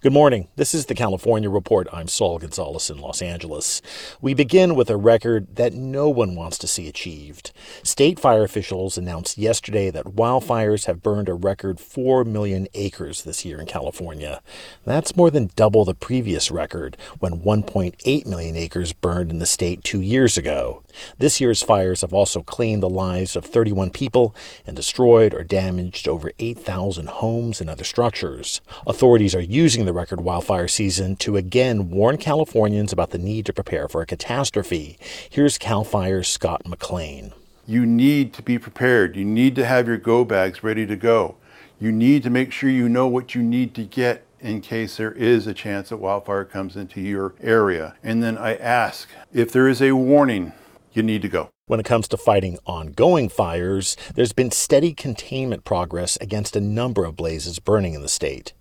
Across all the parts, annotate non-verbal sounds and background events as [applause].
Good morning. This is the California Report. I'm Saul Gonzalez in Los Angeles. We begin with a record that no one wants to see achieved. State fire officials announced yesterday that wildfires have burned a record 4 million acres this year in California. That's more than double the previous record, when 1.8 million acres burned in the state two years ago. This year's fires have also claimed the lives of 31 people and destroyed or damaged over 8,000 homes and other structures. Authorities are using the record wildfire season to again warn Californians about the need to prepare for a catastrophe. Here's CAL FIRE's Scott McLean. You need to be prepared. You need to have your go bags ready to go. You need to make sure you know what you need to get in case there is a chance that wildfire comes into your area. And then I ask if there is a warning, you need to go. When it comes to fighting ongoing fires, there's been steady containment progress against a number of blazes burning in the state.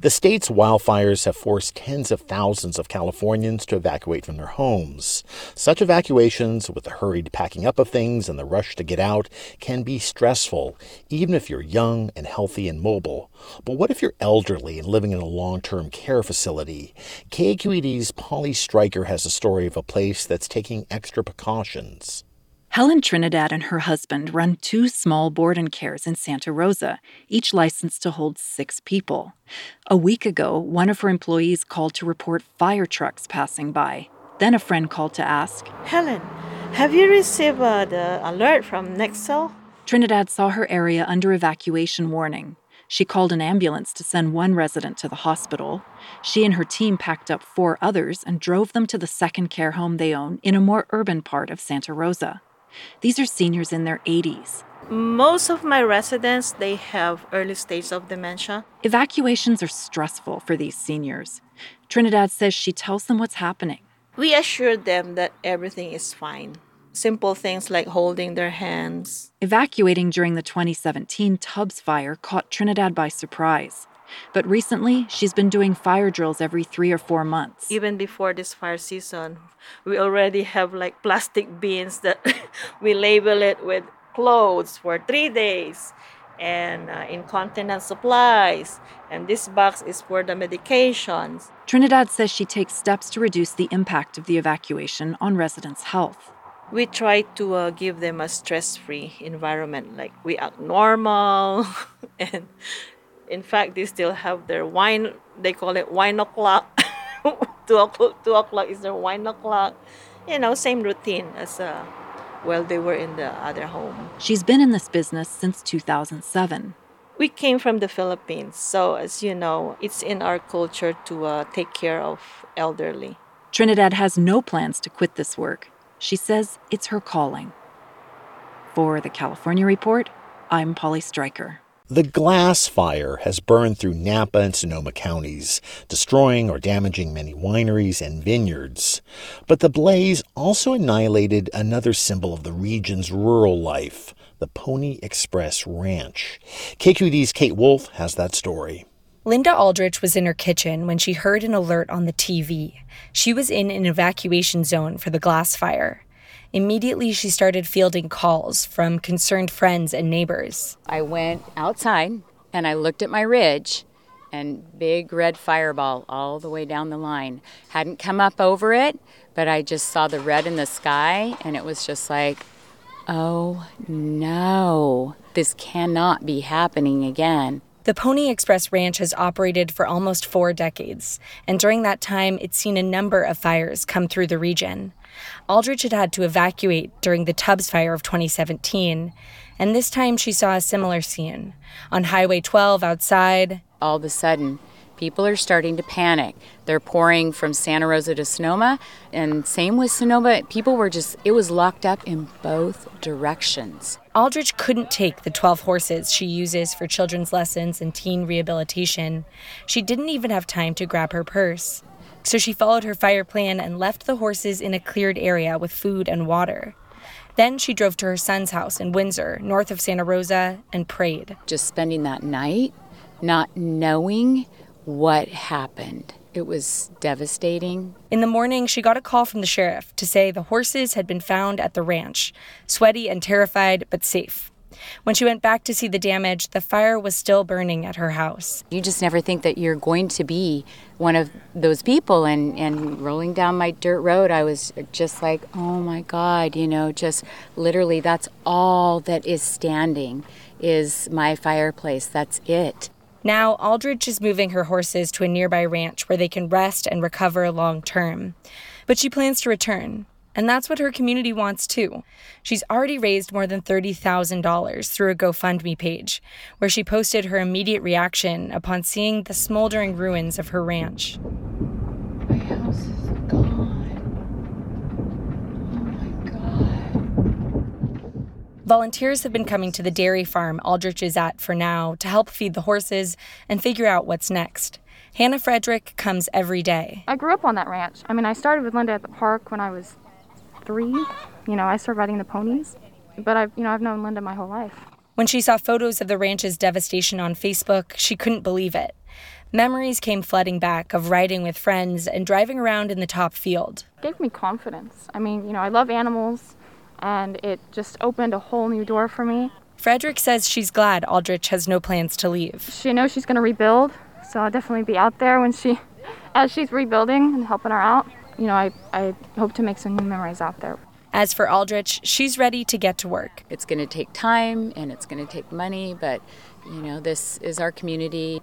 The state's wildfires have forced tens of thousands of Californians to evacuate from their homes. Such evacuations, with the hurried packing up of things and the rush to get out, can be stressful, even if you're young and healthy and mobile. But what if you're elderly and living in a long term care facility? KQED's Polly Stryker has a story of a place that's taking extra precautions. Helen Trinidad and her husband run two small board and cares in Santa Rosa, each licensed to hold six people. A week ago, one of her employees called to report fire trucks passing by. Then a friend called to ask, Helen, have you received uh, the alert from Nixle? Trinidad saw her area under evacuation warning. She called an ambulance to send one resident to the hospital. She and her team packed up four others and drove them to the second care home they own in a more urban part of Santa Rosa. These are seniors in their 80s. Most of my residents, they have early stages of dementia. Evacuations are stressful for these seniors. Trinidad says she tells them what's happening. We assure them that everything is fine. Simple things like holding their hands. Evacuating during the 2017 Tubbs fire caught Trinidad by surprise. But recently, she's been doing fire drills every three or four months. Even before this fire season, we already have like plastic bins that [laughs] we label it with clothes for three days and uh, incontinence supplies. And this box is for the medications. Trinidad says she takes steps to reduce the impact of the evacuation on residents' health. We try to uh, give them a stress free environment, like we act normal [laughs] and in fact, they still have their wine. They call it wine o'clock. [laughs] two o'clock. Two o'clock is their wine o'clock. You know, same routine as uh, well they were in the other home. She's been in this business since 2007. We came from the Philippines, so as you know, it's in our culture to uh, take care of elderly. Trinidad has no plans to quit this work. She says it's her calling. For the California Report, I'm Polly Stryker. The Glass Fire has burned through Napa and Sonoma counties, destroying or damaging many wineries and vineyards. But the blaze also annihilated another symbol of the region's rural life, the Pony Express Ranch. KQED's Kate Wolffe has that story. Linda Aldrich was in her kitchen when she heard an alert on the TV. She was in an evacuation zone for the glass fire. Immediately, she started fielding calls from concerned friends and neighbors. I went outside and I looked at my ridge, and big red fireball all the way down the line. Hadn't come up over it, but I just saw the red in the sky, and it was just like, oh no, this cannot be happening again. The Pony Express Ranch has operated for almost four decades, and during that time, it's seen a number of fires come through the region. Aldrich had had to evacuate during the Tubbs fire of 2017, and this time she saw a similar scene. On Highway 12 outside, all of a sudden, people are starting to panic. They're pouring from Santa Rosa to Sonoma, and same with Sonoma. People were just, it was locked up in both directions. Aldrich couldn't take the 12 horses she uses for children's lessons and teen rehabilitation. She didn't even have time to grab her purse. So she followed her fire plan and left the horses in a cleared area with food and water. Then she drove to her son's house in Windsor, north of Santa Rosa, and prayed. Just spending that night, not knowing what happened. It was devastating. In the morning, she got a call from the sheriff to say the horses had been found at the ranch, sweaty and terrified, but safe. When she went back to see the damage, the fire was still burning at her house. You just never think that you're going to be one of those people. And, and rolling down my dirt road, I was just like, oh my God, you know, just literally that's all that is standing is my fireplace. That's it. Now, Aldrich is moving her horses to a nearby ranch where they can rest and recover long term. But she plans to return, and that's what her community wants too. She's already raised more than $30,000 through a GoFundMe page, where she posted her immediate reaction upon seeing the smoldering ruins of her ranch. My house is gone. Oh my God. Volunteers have been coming to the dairy farm Aldrich is at for now to help feed the horses and figure out what's next. Hannah Frederick comes every day. I grew up on that ranch. I mean, I started with Linda at the park when I was three. You know, I started riding the ponies, but I've, you know, I've known Linda my whole life. When she saw photos of the ranch's devastation on Facebook, she couldn't believe it. Memories came flooding back of riding with friends and driving around in the top field. It gave me confidence. I mean, you know, I love animals and it just opened a whole new door for me. Frederick says she's glad Aldrich has no plans to leave. She knows she's going to rebuild, so I'll definitely be out there when she, [laughs] as she's rebuilding and helping her out. You know, I, I hope to make some new memories out there. As for Aldrich, she's ready to get to work. It's going to take time and it's going to take money, but, you know, this is our community.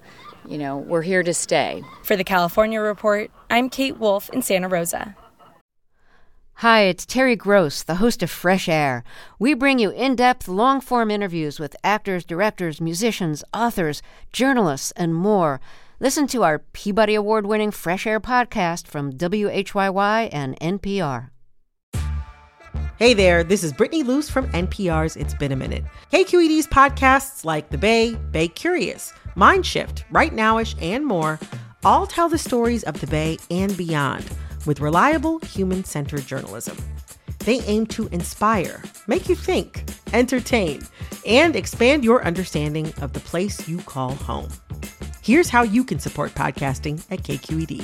You know, we're here to stay. For the California Report, I'm Kate Wolffe in Santa Rosa. Hi, it's Terry Gross, the host of Fresh Air. We bring you in depth, long form interviews with actors, directors, musicians, authors, journalists, and more. Listen to our Peabody Award winning Fresh Air podcast from WHYY and NPR. Hey there, this is Brittany Luse from NPR's It's Been a Minute. KQED's podcasts like The Bay, Bay Curious, Mindshift, Right Nowish, and more all tell the stories of the Bay and beyond with reliable, human centered journalism. They aim to inspire, make you think, entertain, and expand your understanding of the place you call home. Here's how you can support podcasting at KQED.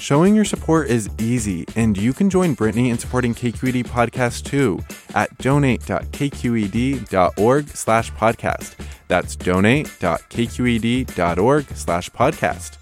Showing your support is easy, and you can join Brittany in supporting KQED Podcast too at donate.kqed.org slash podcast. That's donate.kqed.org slash podcast.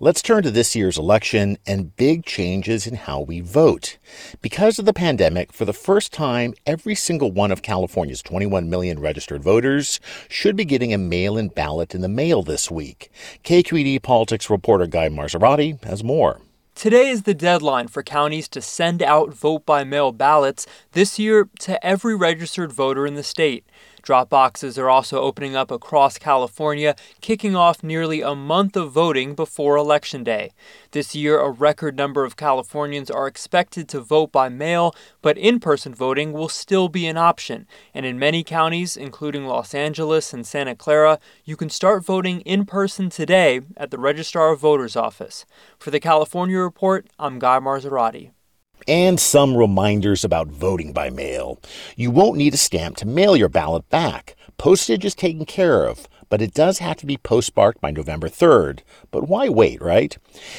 Let's turn to this year's election and big changes in how we vote. Because of the pandemic, for the first time, every single one of California's 21 million registered voters should be getting a mail in ballot in the mail this week. KQED politics reporter Guy Marzorati has more. Today is the deadline for counties to send out vote by mail ballots this year to every registered voter in the state. Drop boxes are also opening up across California, kicking off nearly a month of voting before Election Day. This year, a record number of Californians are expected to vote by mail, but in person voting will still be an option. And in many counties, including Los Angeles and Santa Clara, you can start voting in person today at the Registrar of Voters office. For the California Report, I'm Guy Marzorati and some reminders about voting by mail. You won't need a stamp to mail your ballot back. Postage is taken care of, but it does have to be postmarked by November 3rd. But why wait, right?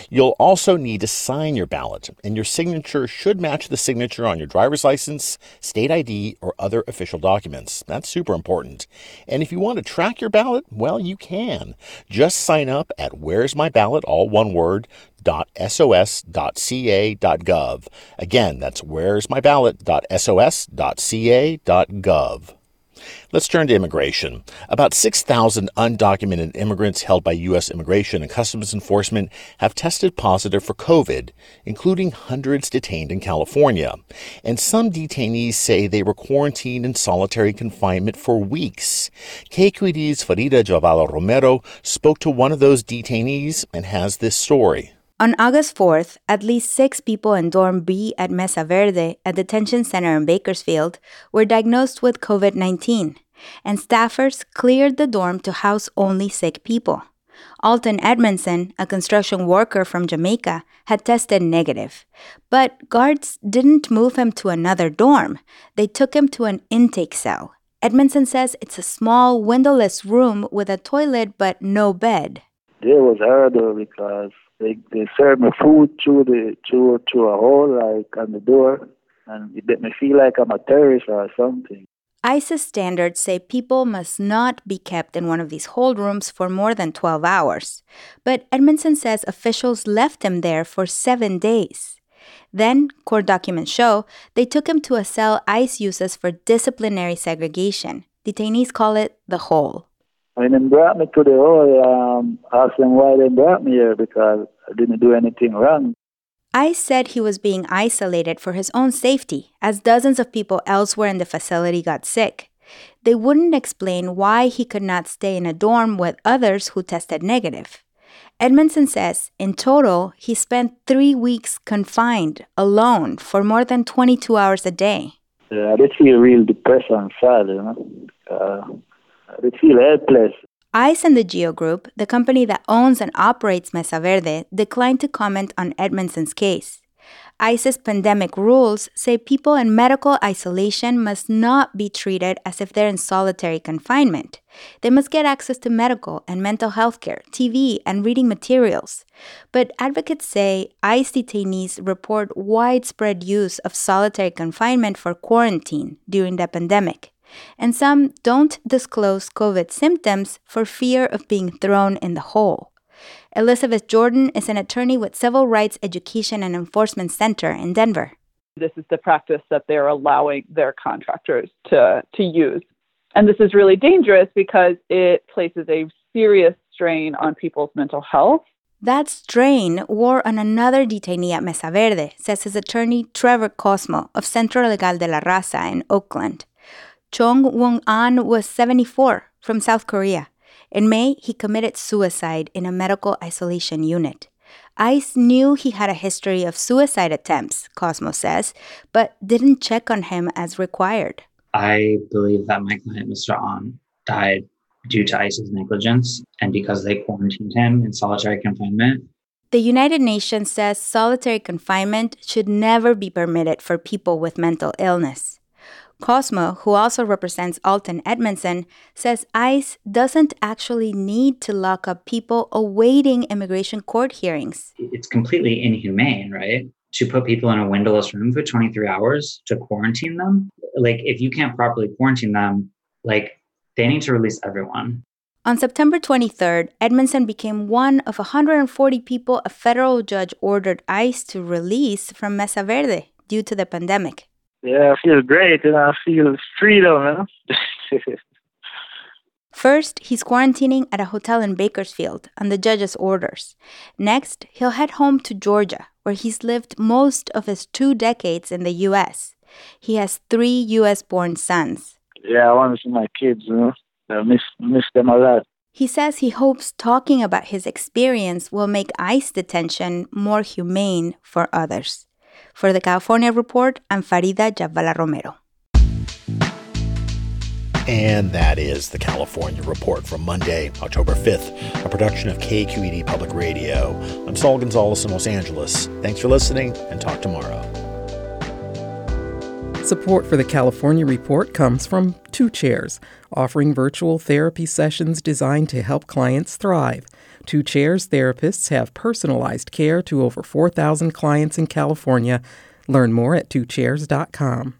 You'll also need to sign your ballot, and your signature should match the signature on your driver's license, state ID, or other official documents. That's super important. And if you want to track your ballot, well, you can. Just sign up at Where's Where'smyballot.sos.ca.gov. Again, that's where'smyballot.sos.ca.gov. Let's turn to immigration. About 6,000 undocumented immigrants held by U.S. Immigration and Customs Enforcement have tested positive for COVID, including hundreds detained in California. And some detainees say they were quarantined in solitary confinement for weeks. KQED's Farida Jhabvala Romero spoke to one of those detainees and has this story. On August 4th, at least six people in Dorm B at Mesa Verde, a detention center in Bakersfield, were diagnosed with COVID 19, and staffers cleared the dorm to house only sick people. Alton Edmondson, a construction worker from Jamaica, had tested negative. But guards didn't move him to another dorm, they took him to an intake cell. Edmondson says it's a small, windowless room with a toilet but no bed. It was horrible because they they serve me food through the through through a hole like on the door, and it made me feel like I'm a terrorist or something. ICE's standards say people must not be kept in one of these hold rooms for more than 12 hours. But Edmondson says officials left him there for seven days. Then, court documents show, they took him to a cell ICE uses for disciplinary segregation. Detainees call it the hole. When they brought me to the hall, um, asked them why they brought me here because I didn't do anything wrong. ICE said he was being isolated for his own safety, as dozens of people elsewhere in the facility got sick. They wouldn't explain why he could not stay in a dorm with others who tested negative. Edmondson says in total, he spent three weeks confined, alone, for more than 22 hours a day. Yeah, I did feel real depressed and sad, you know. Uh, they feel helpless. ICE and the Geo Group, the company that owns and operates Mesa Verde, declined to comment on Edmondson's case. ICE's pandemic rules say people in medical isolation must not be treated as if they're in solitary confinement. They must get access to medical and mental health care, TV, and reading materials. But advocates say ICE detainees report widespread use of solitary confinement for quarantine during the pandemic and some don't disclose COVID symptoms for fear of being thrown in the hole. Elizabeth Jordan is an attorney with Civil Rights Education and Enforcement Center in Denver. This is the practice that they're allowing their contractors to, to use. And this is really dangerous because it places a serious strain on people's mental health. That strain wore on another detainee at Mesa Verde, says his attorney Trevor Cosmo of Centro Legal de la Raza in Oakland. Choung Woong Ahn was 74 from South Korea. In May, he committed suicide in a medical isolation unit. ICE knew he had a history of suicide attempts, Cosmo says, but didn't check on him as required. I believe that my client, Mr. An, died due to ICE's negligence and because they quarantined him in solitary confinement. The United Nations says solitary confinement should never be permitted for people with mental illness. Cosmo, who also represents Alton Edmondson, says ICE doesn't actually need to lock up people awaiting immigration court hearings. It's completely inhumane, right? To put people in a windowless room for 23 hours to quarantine them. Like, if you can't properly quarantine them, like, they need to release everyone. On September 23rd, Edmondson became one of 140 people a federal judge ordered ICE to release from Mesa Verde due to the pandemic. Yeah, I feel great and I feel freedom, man. [laughs] First, he's quarantining at a hotel in Bakersfield on the judge's orders. Next, he'll head home to Georgia, where he's lived most of his two decades in the U.S. He has three U.S. born sons. Yeah, I want to see my kids, you know. I miss, miss them a lot. He says he hopes talking about his experience will make ICE detention more humane for others. For the California Report, I'm Farida Jhabvala Romero. And that is the California Report from Monday, October 5th, a production of KQED Public Radio. I'm Saul Gonzalez in Los Angeles. Thanks for listening and talk tomorrow. Support for the California Report comes from Two Chairs, offering virtual therapy sessions designed to help clients thrive. Two Chairs therapists have personalized care to over 4,000 clients in California. Learn more at twochairs.com.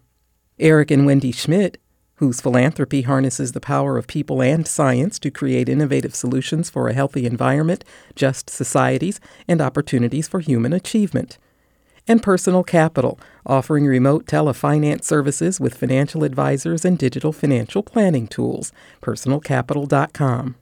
Eric and Wendy Schmidt, whose philanthropy harnesses the power of people and science to create innovative solutions for a healthy environment, just societies, and opportunities for human achievement and Personal Capital, offering remote telefinance services with financial advisors and digital financial planning tools. PersonalCapital.com.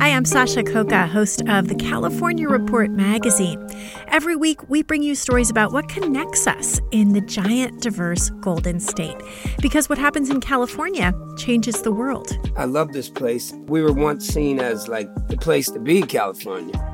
Hi, I'm Sasha Khokha, host of the California Report magazine. Every week, we bring you stories about what connects us in the giant, diverse Golden State. Because what happens in California changes the world. I love this place. We were once seen as like the place to be, California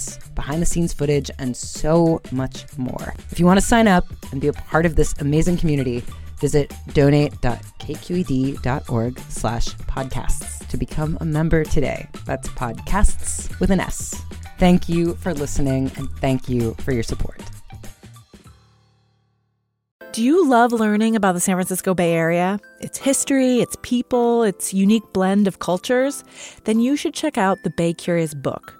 events, behind the scenes footage, and so much more. If you want to sign up and be a part of this amazing community, visit donate.kqed.org slash podcasts to become a member today. That's podcasts with an S. Thank you for listening and thank you for your support. Do you love learning about the San Francisco Bay Area? Its history, its people, its unique blend of cultures? Then you should check out the Bay Curious book.